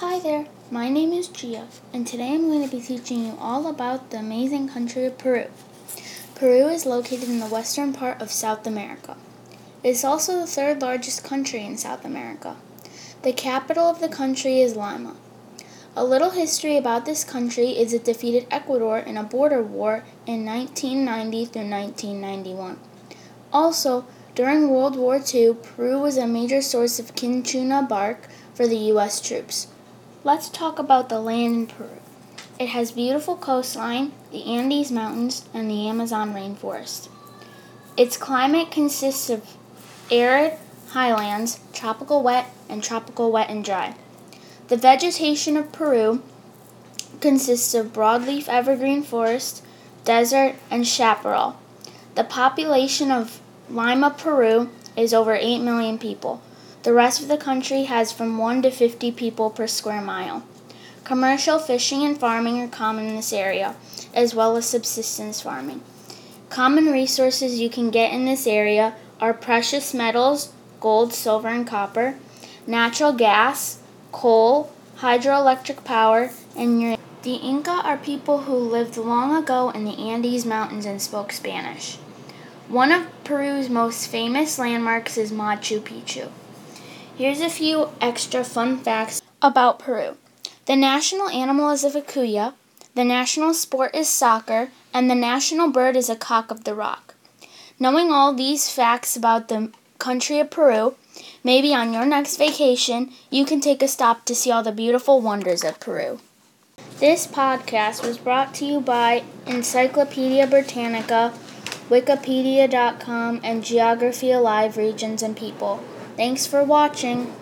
Hi there, my name is Gia, and today I'm going to be teaching you all about the amazing country of Peru. Peru is located in the western part of South America. It is also the third largest country in South America. The capital of the country is Lima. A little history about this country is it defeated Ecuador in a border war in 1990 through 1991. Also, during World War II, Peru was a major source of quinchua bark for the U.S. troops. Let's talk about the land in Peru. It has beautiful coastline, the Andes Mountains, and the Amazon rainforest. Its climate consists of arid highlands, tropical wet, and tropical wet and dry. The vegetation of Peru consists of broadleaf evergreen forest, desert, and chaparral. The population of Lima, Peru is over 8 million people. The rest of the country has from 1 to 50 people per square mile. Commercial fishing and farming are common in this area, as well as subsistence farming. Common resources you can get in this area are precious metals, gold, silver, and copper, natural gas, coal, hydroelectric power, and uranium. The Inca are people who lived long ago in the Andes Mountains and spoke Spanish. One of Peru's most famous landmarks is Machu Picchu. Here's a few extra fun facts about Peru. The national animal is a vicuña, the national sport is soccer, and the national bird is a cock of the rock. Knowing all these facts about the country of Peru, maybe on your next vacation, you can take a stop to see all the beautiful wonders of Peru. This podcast was brought to you by Encyclopedia Britannica, Wikipedia.com, and Geography Alive Regions and People. Thanks for watching.